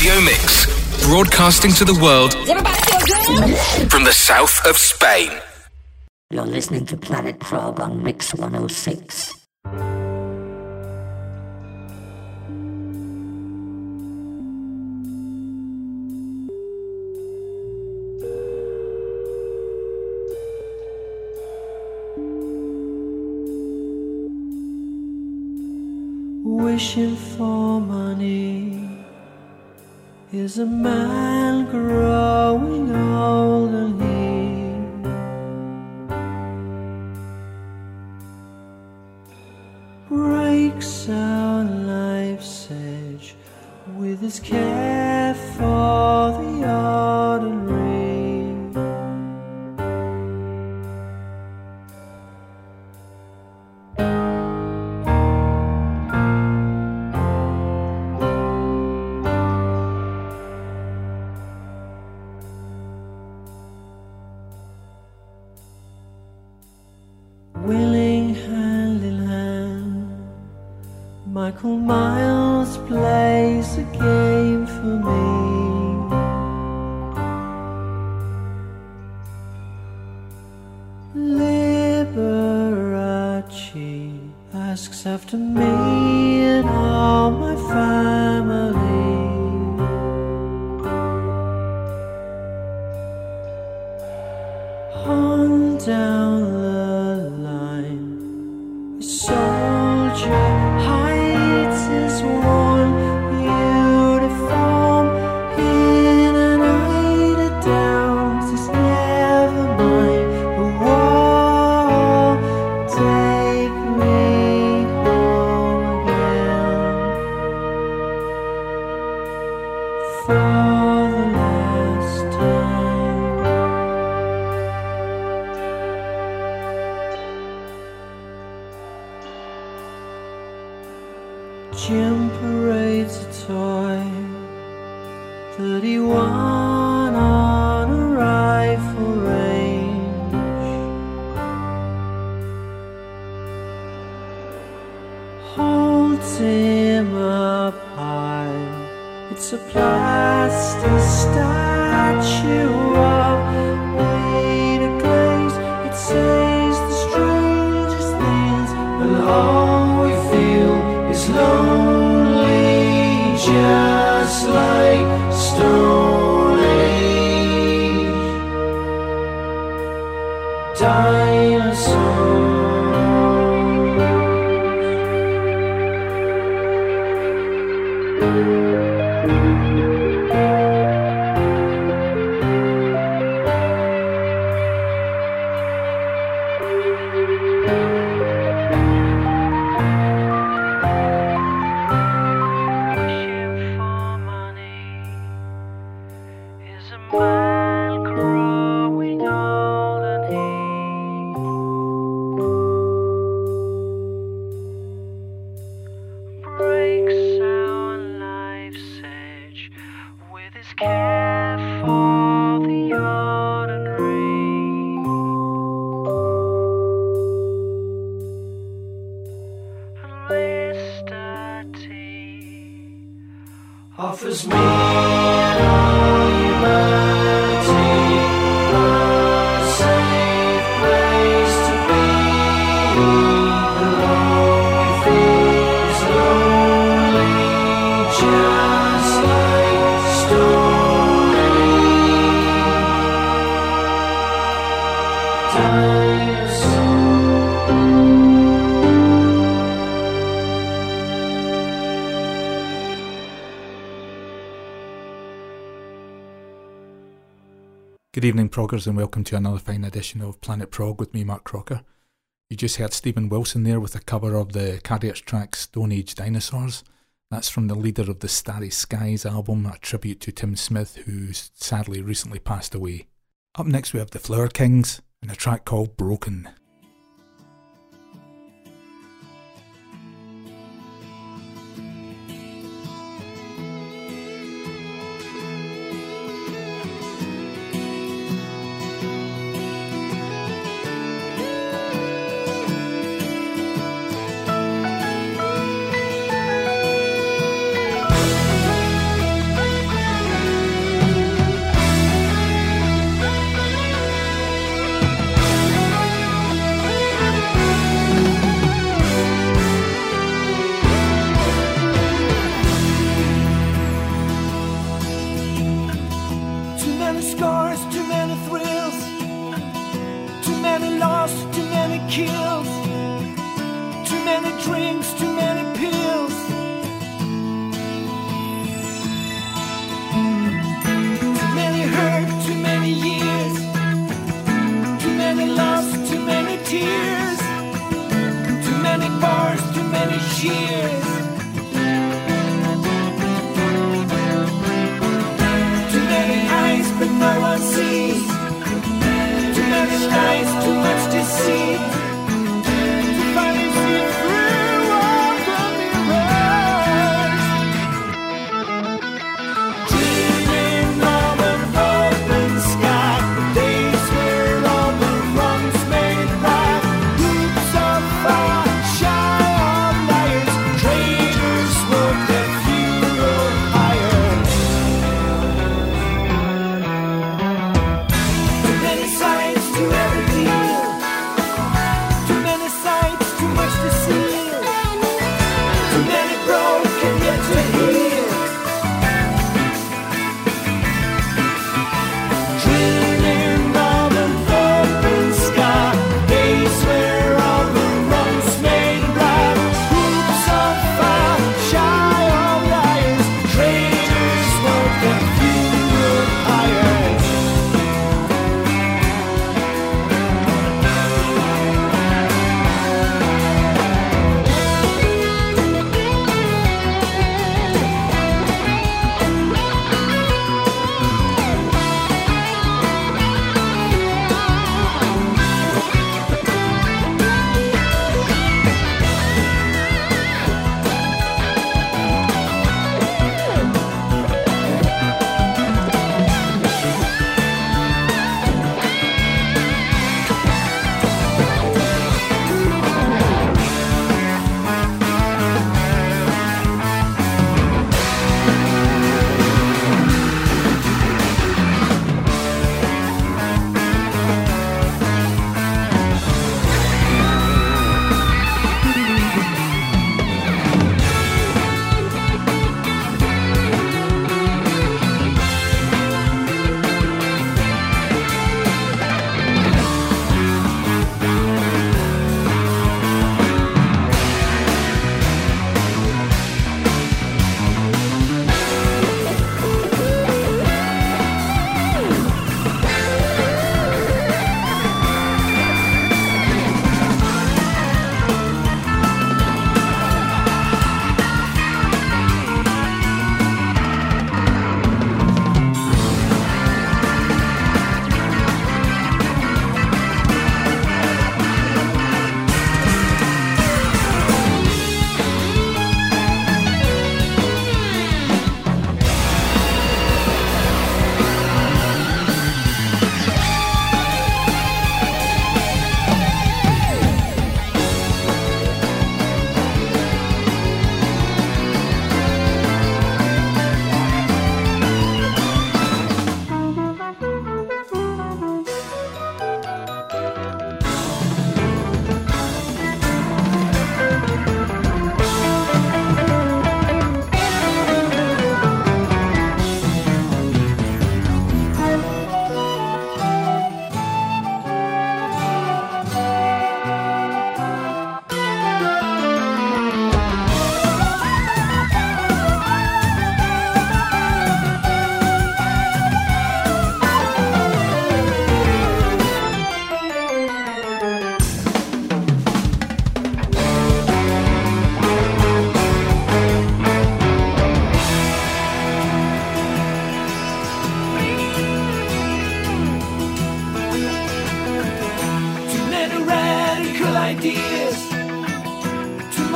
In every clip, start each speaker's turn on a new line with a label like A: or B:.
A: Radio Mix, broadcasting to the world from the south of Spain.
B: You're listening to Planet Prog on Mix 106.
C: Wishing is a man growing old
D: Good evening, proggers, and welcome to another fine edition of Planet Prog with me, Mark Crocker. You just heard Steven Wilson there with a cover of the Cardiacs track Stone Age Dinosaurs. That's from the leader of the Starry Skies album, a tribute to Tim Smith, who sadly recently passed away. Up next, we have the Flower Kings and a track called Broken.
C: no
E: one sees. Too much lies, too much deceit.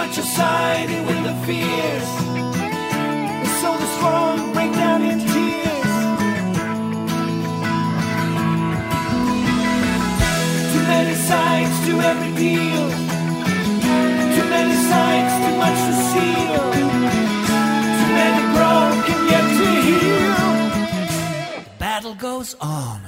E: at your side when the fears. So the strong break down in tears. Too many sides to every deal. Too many sides, too much to seal. Too many broken yet to heal. Battle goes on.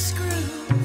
F: screw.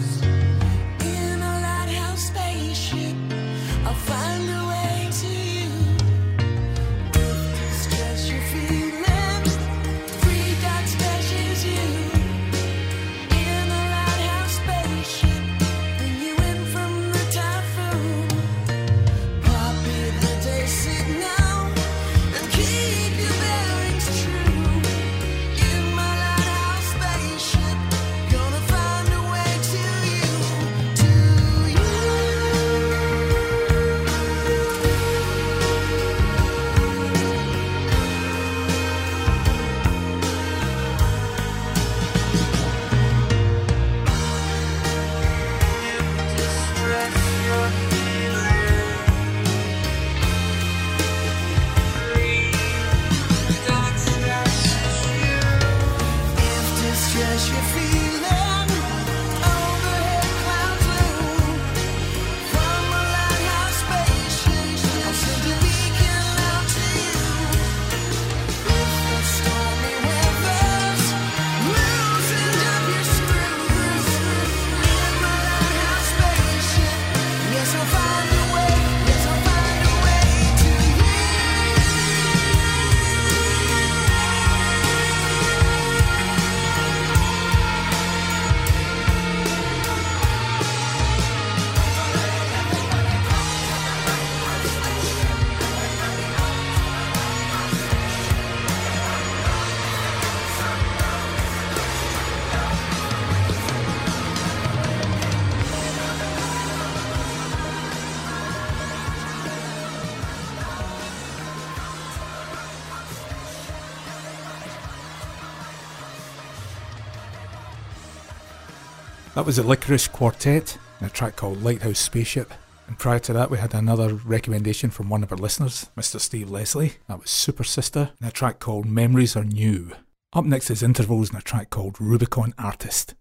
D: That was the Lickerish Quartet and a track called Lighthouse Spaceship. And prior to that, we had another recommendation from one of our listeners, Mr. Steve Leslie. That was Supersister and a track called Memories Are New. Up next is Intervals and a track called Rubicon Artist.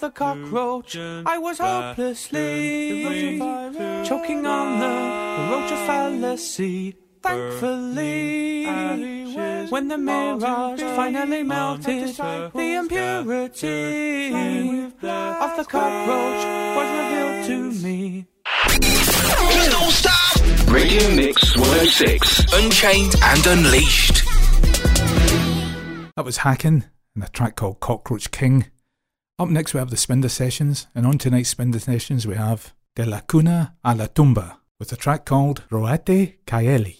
G: Of the cockroach. I was hopelessly choking on the roach of fallacy. Thankfully, when the mirage finally melted, the impurity of the cockroach was revealed to me.
A: Radio Mix 106. Unchained and Unleashed.
D: That was Haken and a track called Cockroach King. Up next, we have the Spinder Sessions, and on tonight's Spinder Sessions, we have De la Cuna a la Tumba with a track called Roete Kaeli.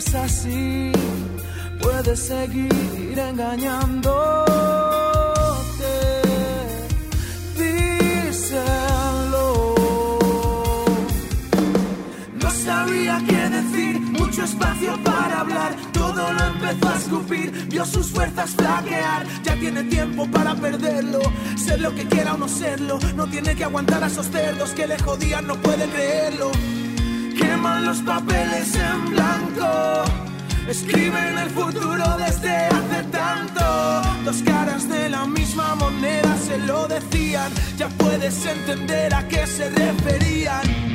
G: Es así, puedes seguir engañándote. Díselo. No sabía qué decir, mucho espacio para hablar. Todo lo empezó a escupir, vio sus fuerzas flaquear. Ya tiene tiempo para perderlo, ser lo que quiera o no serlo. No tiene que aguantar a esos cerdos que le jodían, no puede creerlo. Queman los papeles en blanco. Escriben el futuro desde hace tanto. Dos caras de la misma moneda se lo decían. Ya puedes entender a qué se referían.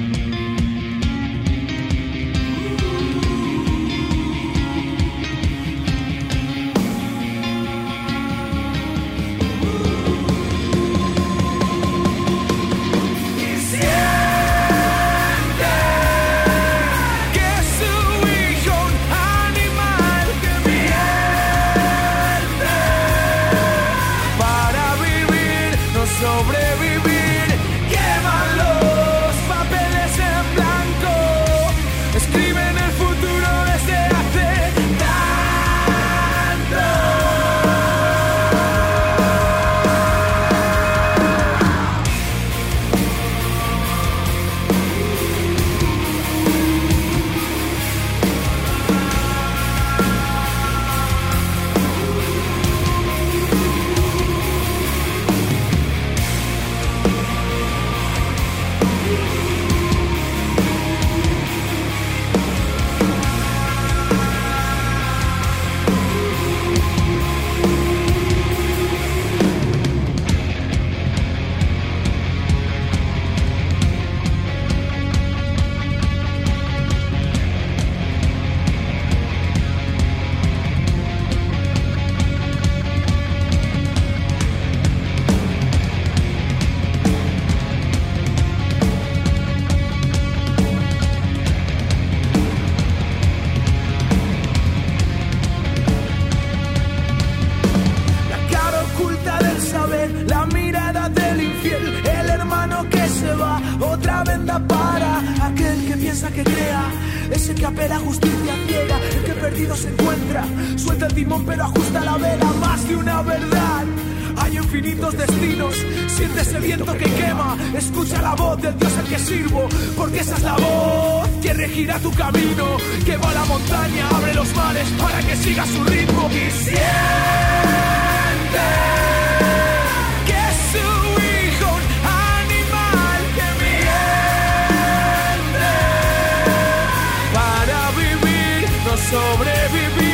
D: sobreviver.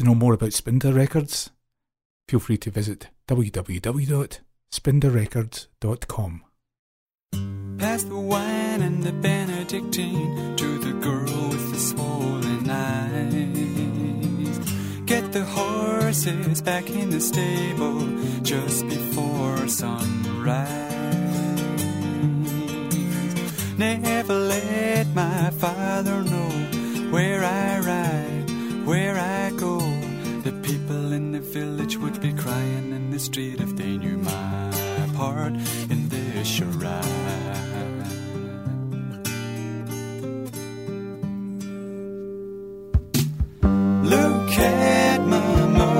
D: to know more about Spinder Records, feel free to visit www.spinderrecords.com.
E: Pass the wine and the Benedictine to the girl with the swollen eyes. Get the horses back in the stable just before sunrise. Never let my father know where I ride, where I go people in the village would be crying in the street if they knew my part in this charade. Look at my mother.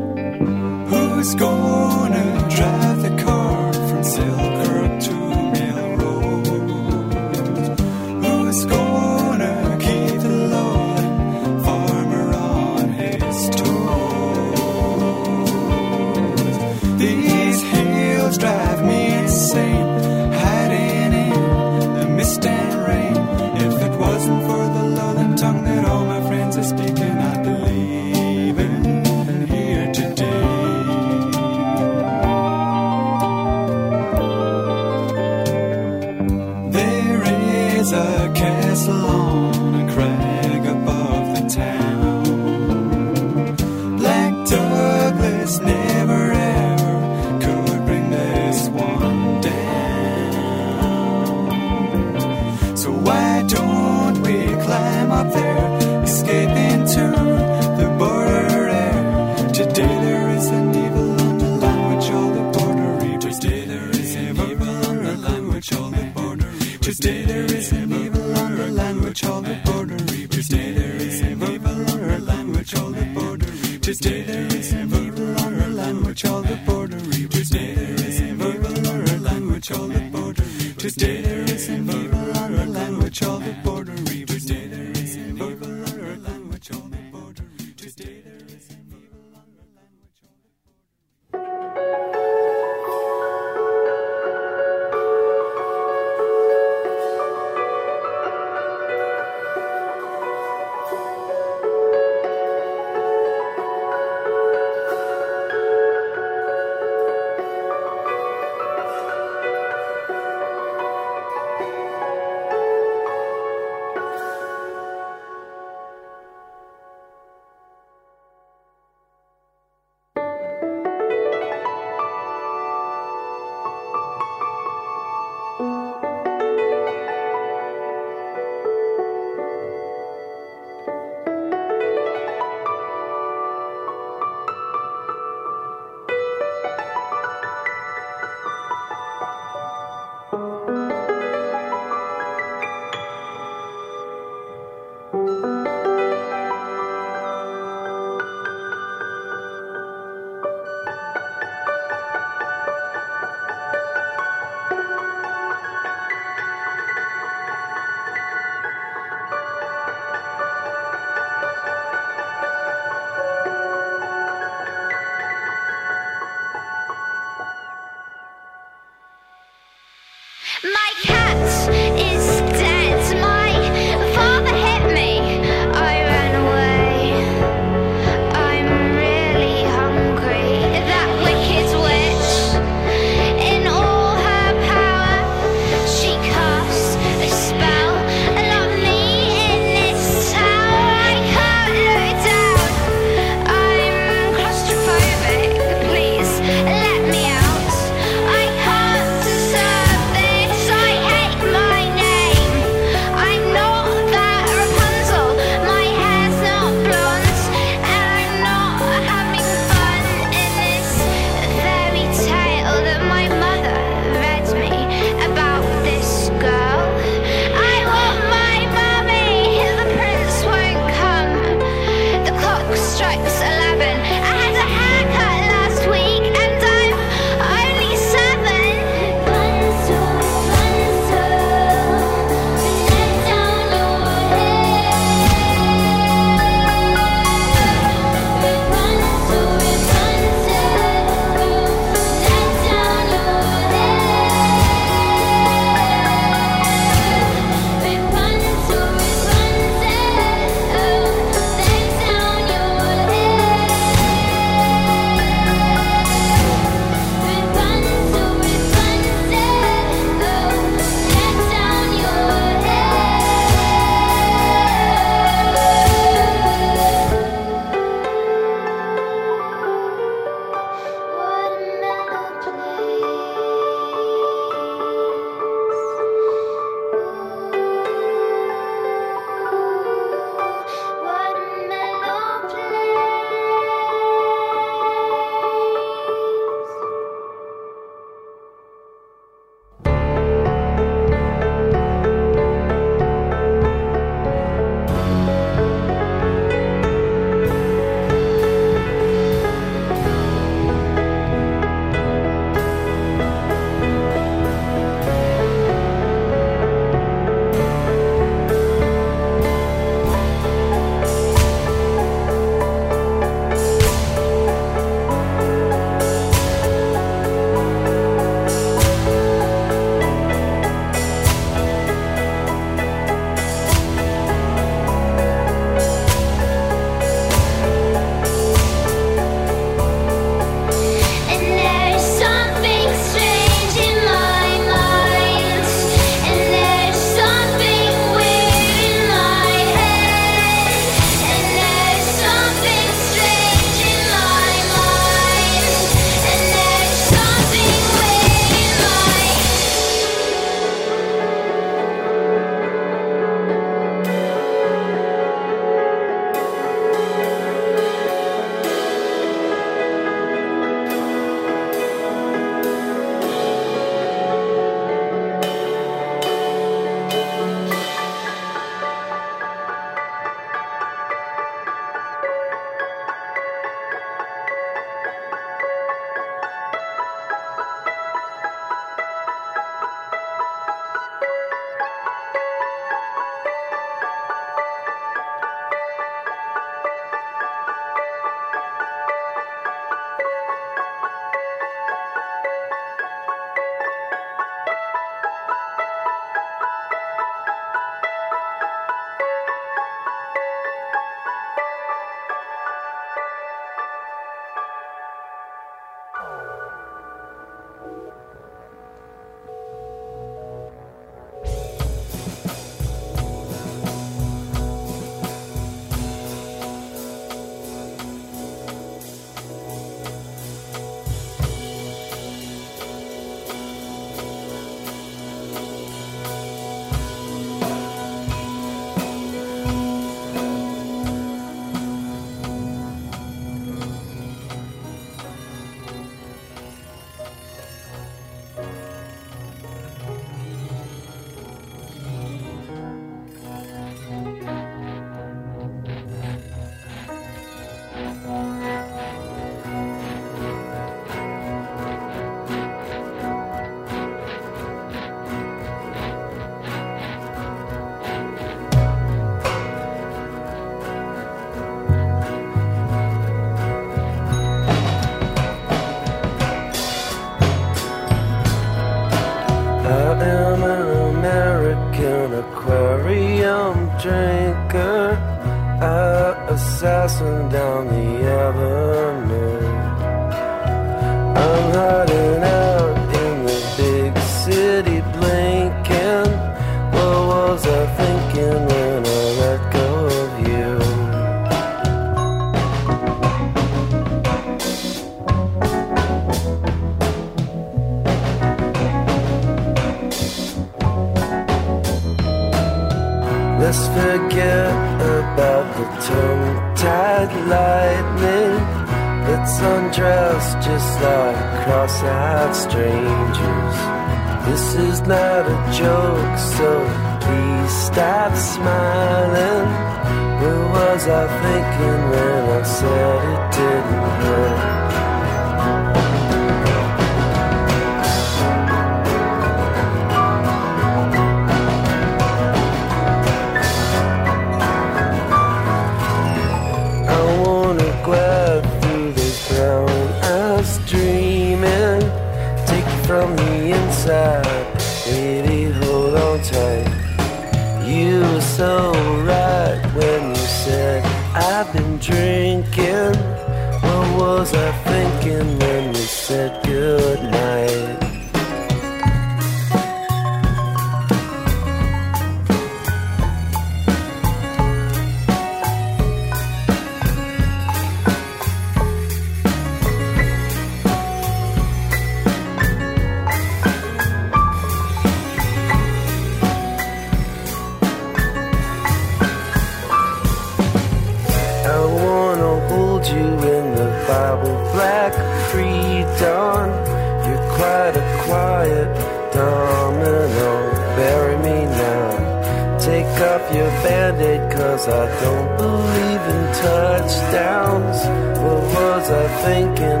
C: thinking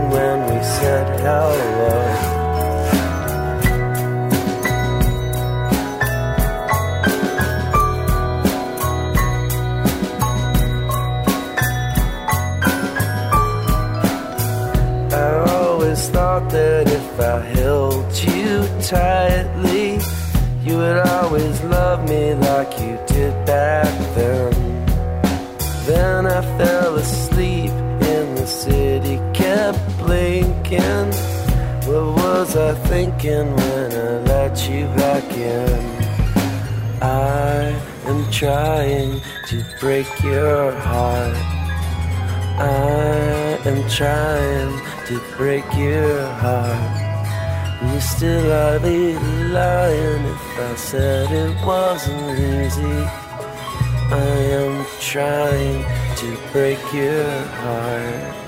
C: to break your heart. You still are the lion if I said it wasn't easy. I am trying to break your heart.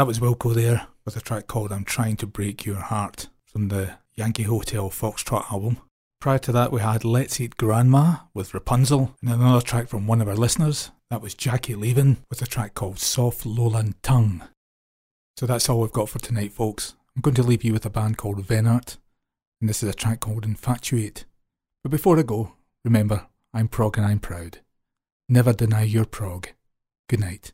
D: That was Wilco there with a track called I'm Trying to Break Your Heart from the Yankee Hotel Foxtrot album. Prior to that, we had Let's Eat Grandma with Rapunzel, and another track from one of our listeners. That was Jackie Leven with a track called Soft Lowland Tongue. So that's all we've got for tonight, folks. I'm going to leave you with a band called Vennart, and this is a track called Infatuate. But before I go, remember, I'm prog and I'm proud. Never deny your prog. Good night.